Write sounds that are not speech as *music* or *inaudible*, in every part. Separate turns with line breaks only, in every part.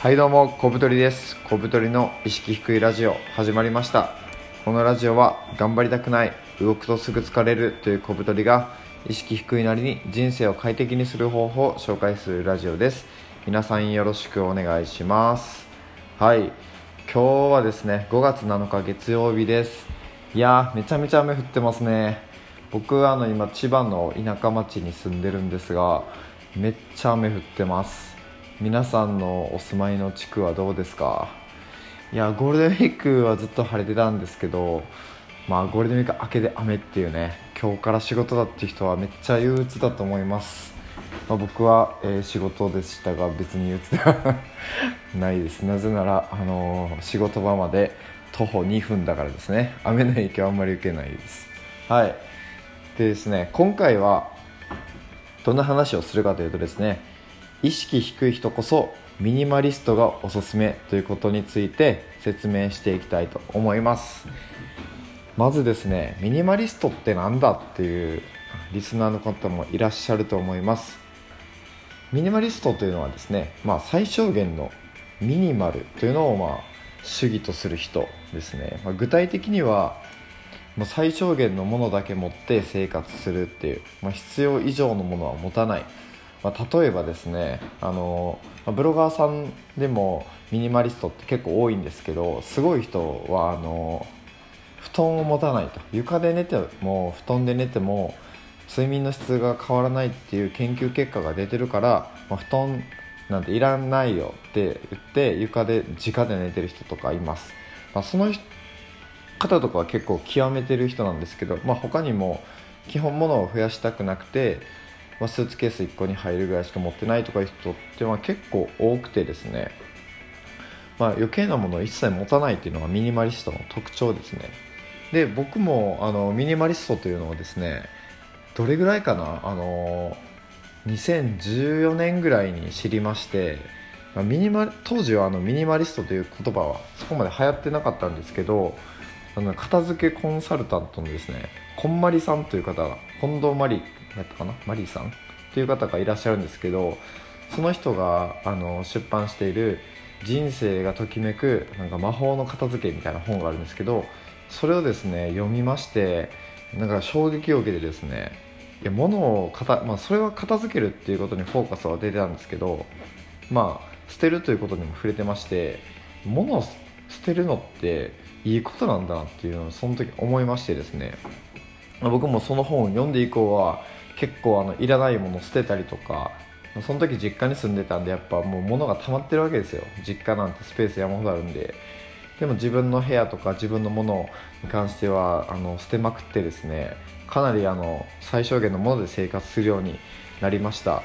はいどうも小太りです。小太りの意識低いラジオ始まりました。このラジオは頑張りたくない動くとすぐ疲れるという小太りが意識低いなりに人生を快適にする方法を紹介するラジオです。皆さんよろしくお願いします。はい。今日はですね5月7日月曜日です。いやめちゃめちゃ雨降ってますね。僕はあの今千葉の田舎町に住んでるんですがめっちゃ雨降ってます。皆さんのお住まいの地区はどうですか？いやゴールデンウィークはずっと晴れてたんですけどまあゴールデンウィーク明けで雨っていうね今日から仕事だっていう人はめっちゃ憂鬱だと思います。まあ、僕は、えー、仕事でしたが別に憂鬱ではないです。なぜなら、あのー、仕事場まで徒歩2分だからですね。雨の影響はあんまり受けないです。はい。でですね今回はどんな話をするかというとですね意識低い人こそミニマリストがおすすめということについて説明していきたいと思います。まずですねミニマリストって何だっていうリスナーの方もいらっしゃると思います。ミニマリストというのはですね、まあ、最小限のミニマルというのをまあ主義とする人ですね、まあ、具体的にはもう最小限のものだけ持って生活するっていう、まあ、必要以上のものは持たない。まあ、例えばですねあのブロガーさんでもミニマリストって結構多いんですけどすごい人はあの布団を持たないと。床で寝ても布団で寝ても睡眠の質が変わらないっていう研究結果が出てるから、まあ、布団なんていらないよって言って床で直で寝てる人とかいます、まあ、その方とかは結構極めてる人なんですけど、まあ、他にも基本物を増やしたくなくてまあ、スーツケース1個に入るぐらいしか持ってないとかいう人ってまあ結構多くてですね、まあ、余計なものを一切持たないっていうのがミニマリストの特徴ですね。で僕もあのミニマリストというのをですねどれぐらいかなあの2014年ぐらいに知りましてミニマ当時はあのミニマリストという言葉はそこまで流行ってなかったんですけどあの片付けコンサルタントのですねこんまりさんという方が近藤まりやったかな？マリーさんっていう方がいらっしゃるんですけどその人があの出版している「人生がときめくなんか魔法の片付け」みたいな本があるんですけどそれをですね読みましてなんか衝撃を受けてですねいや物を片、まあ、それは片付けるっていうことにフォーカスは出てたんですけどまあ捨てるということにも触れてまして物を捨てるのっていいことなんだなっていうのをその時思いましてですね。僕もその本を読んで以降は結構あのいらないもの捨てたりとかその時実家に住んでたんでやっぱもう物が溜まってるわけですよ。実家なんてスペース山ほどあるんで。でも自分の部屋とか自分のものに関してはあの捨てまくってですねかなりあの最小限のもので生活するようになりました。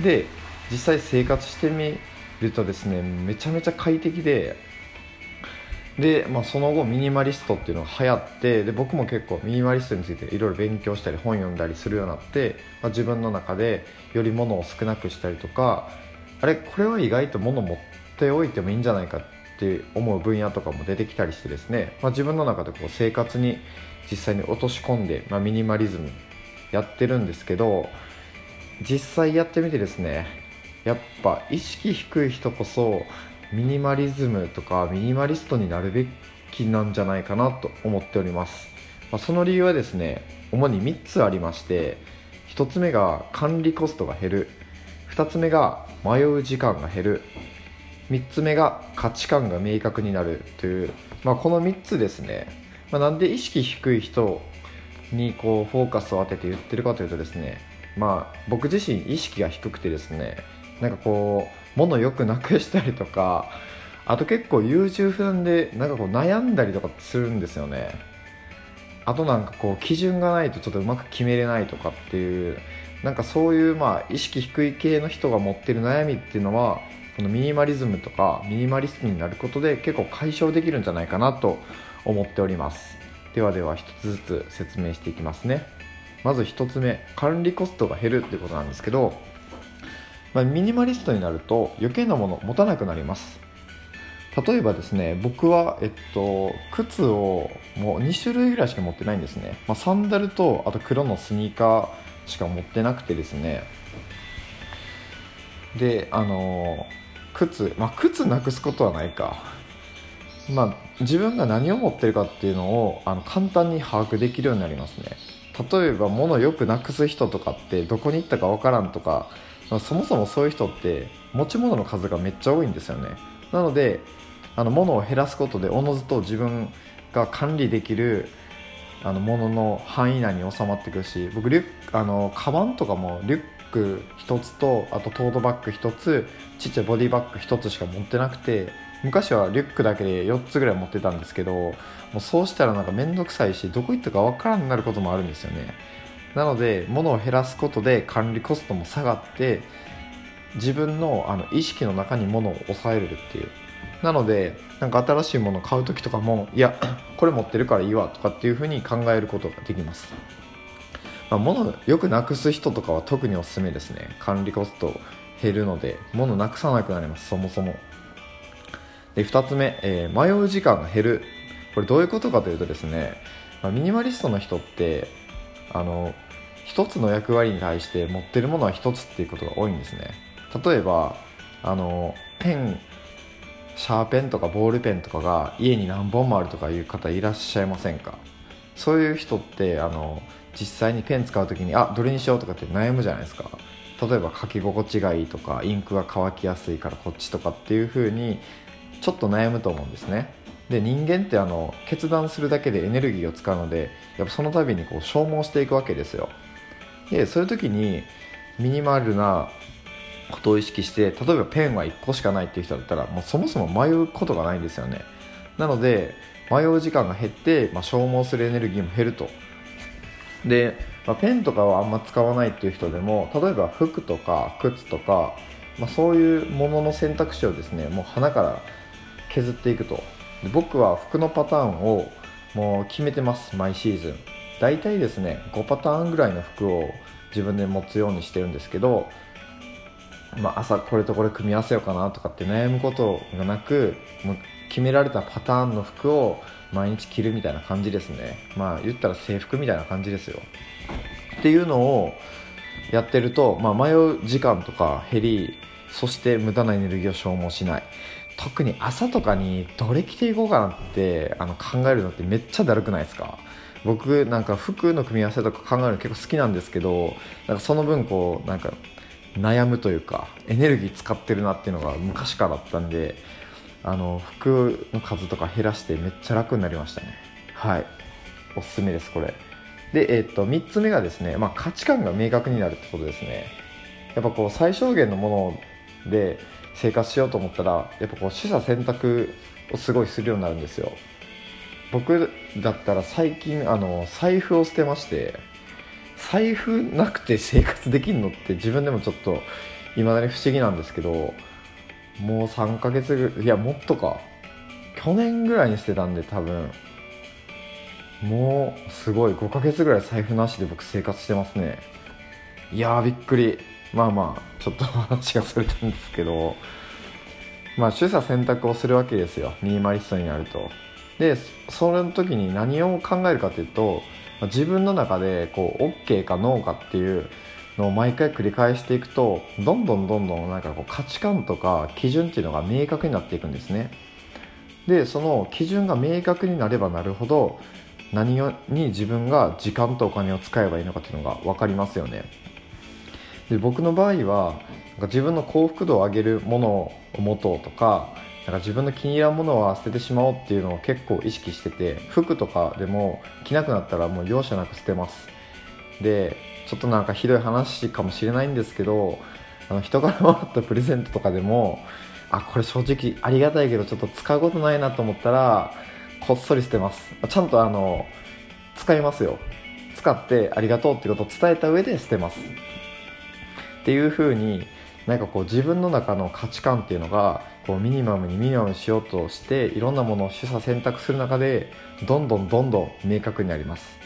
で実際生活してみるとですねめちゃめちゃ快適でで、まあ、その後ミニマリストっていうのが流行ってで僕も結構ミニマリストについていろいろ勉強したり本読んだりするようになって、まあ、自分の中でより物を少なくしたりとかあれこれは意外と物持っておいてもいいんじゃないかって思う分野とかも出てきたりしてですね、まあ、自分の中でこう生活に実際に落とし込んで、まあ、ミニマリズムやってるんですけど実際やってみてですねやっぱ意識低い人こそミニマリズムとかミニマリストになるべきなんじゃないかなと思っております、まあ、その理由はですね主に3つありまして1つ目が管理コストが減る。2つ目が迷う時間が減る。3つ目が価値観が明確になるという、まあ、この3つですね、まあ、なんで意識低い人にこうフォーカスを当てて言ってるかというとですねまあ僕自身意識が低くてですねなんかこう物よくなくしたりとかあと結構優柔不断でなんかこう悩んだりとかするんですよね。あとなんかこう基準がないとちょっとうまく決めれないとかっていうなんかそういうまあ意識低い系の人が持ってる悩みっていうのはこのミニマリズムとかミニマリストになることで結構解消できるんじゃないかなと思っております。ではでは1つずつ説明していきますね。まず1つ目管理コストが減るってことなんですけどまあ、ミニマリストになると余計なもの持たなくなります。例えばですね僕は、えっと、靴をもう2種類ぐらいしか持ってないんですね、まあ、サンダルとあと黒のスニーカーしか持ってなくてですね。であの靴まあ靴なくすことはないか。まあ自分が何を持ってるかっていうのをあの簡単に把握できるようになりますね。例えば物をよくなくす人とかってどこに行ったかわからんとかそもそもそういう人って持ち物の数がめっちゃ多いんですよね。なのであの物を減らすことでおのずと自分が管理できるあの物の範囲内に収まってくるし僕リュックあのカバンとかもリュック1つとあとトートバッグ1つちっちゃいボディバッグ1つしか持ってなくて昔はリュックだけで4つぐらい持ってたんですけどもうそうしたらなんか面倒くさいしどこ行ったか分からんなることもあるんですよね。なので物を減らすことで管理コストも下がって自分のあの意識の中に物を抑えれるっていう。なのでなんか新しいものを買う時とかもいや *clears throat* これ持ってるからいいわとかっていうふうに考えることができます、まあ、物よくなくす人とかは特におすすめですね。管理コスト減るので物なくさなくなりますそもそも。で2つ目、えー、迷う時間が減る。これどういうことかというとですね、まあ、ミニマリストの人ってあの1つの役割に対して持ってるものは1つっていうことが多いんですね。例えばあのペンシャーペンとかボールペンとかが家に何本もあるとかいう方いらっしゃいませんか？そういう人ってあの実際にペン使う時にあどれにしようとかって悩むじゃないですか。例えば書き心地がいいとかインクが乾きやすいからこっちとかっていう風にちょっと悩むと思うんですね。で人間ってあの決断するだけでエネルギーを使うのでやっぱその度にこう消耗していくわけですよ。でそういう時にミニマルなことを意識して例えばペンは1個しかないっていう人だったらもうそもそも迷うことがないんですよね。なので迷う時間が減って、まあ、消耗するエネルギーも減ると。で、まあ、ペンとかはあんま使わないっていう人でも例えば服とか靴とか、まあ、そういうものの選択肢をですねもう鼻から削っていくと。で僕は服のパターンをもう決めてます毎シーズン。大体ですね5パターンぐらいの服を自分で持つようにしてるんですけどまあ、朝これとこれ組み合わせようかなとかって悩むことがなくもう決められたパターンの服を毎日着るみたいな感じですね。まあ言ったら制服みたいな感じですよ。っていうのをやってると、まあ、迷う時間とか減りそして無駄なエネルギーを消耗しない。特に朝とかにどれ着ていこうかなってあの考えるのってめっちゃだるくないですか？僕なんか服の組み合わせとか考えるの結構好きなんですけどなんかその分こうなんか悩むというかエネルギー使ってるなっていうのが昔からあったんであの服の数とか減らしてめっちゃ楽になりましたね。はい。おすすめですこれ。で、え、っと3つ目がですね、まあ、価値観が明確になるってことですね。やっぱこう最小限のもので生活しようと思ったらやっぱこう取捨選択をすごいするようになるんですよ。僕だったら最近あの財布を捨てまして財布なくて生活できるのって自分でもちょっといまだに不思議なんですけどもう3ヶ月ぐらいいやもっとか。去年ぐらいにしてたんで多分。もうすごい。5ヶ月ぐらい財布なしで僕生活してますね。いやーびっくり。まあまあちょっと話がそれたんですけど。まあ取捨選択をするわけですよ。ミニマリストになると。でその時に何を考えるかというと自分の中でこう OK か NO かっていうのを毎回繰り返していくとどんどんどんどんなんかこう価値観とか基準っていうのが明確になっていくんですね。でその基準が明確になればなるほど何に自分が時間とお金を使えばいいのかっていうのが分かりますよね。で僕の場合は自分の幸福度を上げるものを持とうとかなんか自分の気に入らんものは捨ててしまおうっていうのを結構意識してて服とかでも着なくなったらもう容赦なく捨てます。でちょっとなんかひどい話かもしれないんですけどあの人からもらったプレゼントとかでもあこれ正直ありがたいけどちょっと使うことないなと思ったらこっそり捨てます。ちゃんとあの使いますよ。使ってありがとうっていうことを伝えた上で捨てます。っていう風になんかこう自分の中の価値観っていうのがこうミニマムにミニマムしようとしていろんなものを取捨選択する中でどんどんどんどん明確になります。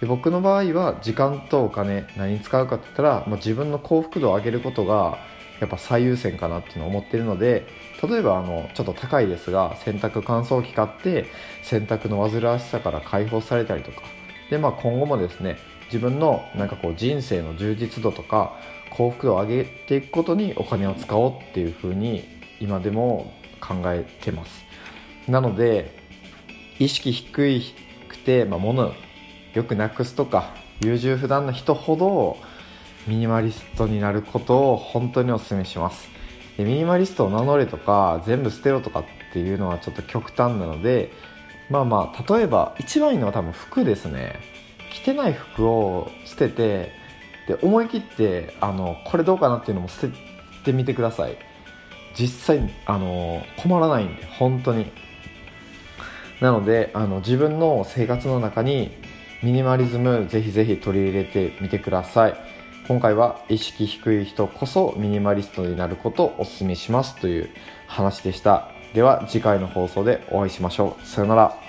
で僕の場合は時間とお金何に使うかって言ったら、まあ、自分の幸福度を上げることがやっぱ最優先かなっていうのを思ってるので例えばあのちょっと高いですが洗濯乾燥機買って洗濯の煩わしさから解放されたりとか。で、まあ、今後もですね自分のなんかこう人生の充実度とか幸福度を上げていくことにお金を使おうっていうふうに今でも考えてます。なので意識低くて、まあ、物よくなくすとか優柔不断な人ほどミニマリストになることを本当にお勧めします。でミニマリストを名乗れとか全部捨てろとかっていうのはちょっと極端なのでまあまあ例えば一番いいのは多分服ですね。てない服を捨ててで思い切ってあのこれどうかなっていうのも捨ててみてください。実際あの困らないんで本当に。なのであの自分の生活の中にミニマリズムぜひぜひ取り入れてみてください。今回は意識低い人こそミニマリストになることをお勧めしますという話でした。では次回の放送でお会いしましょう。さよなら。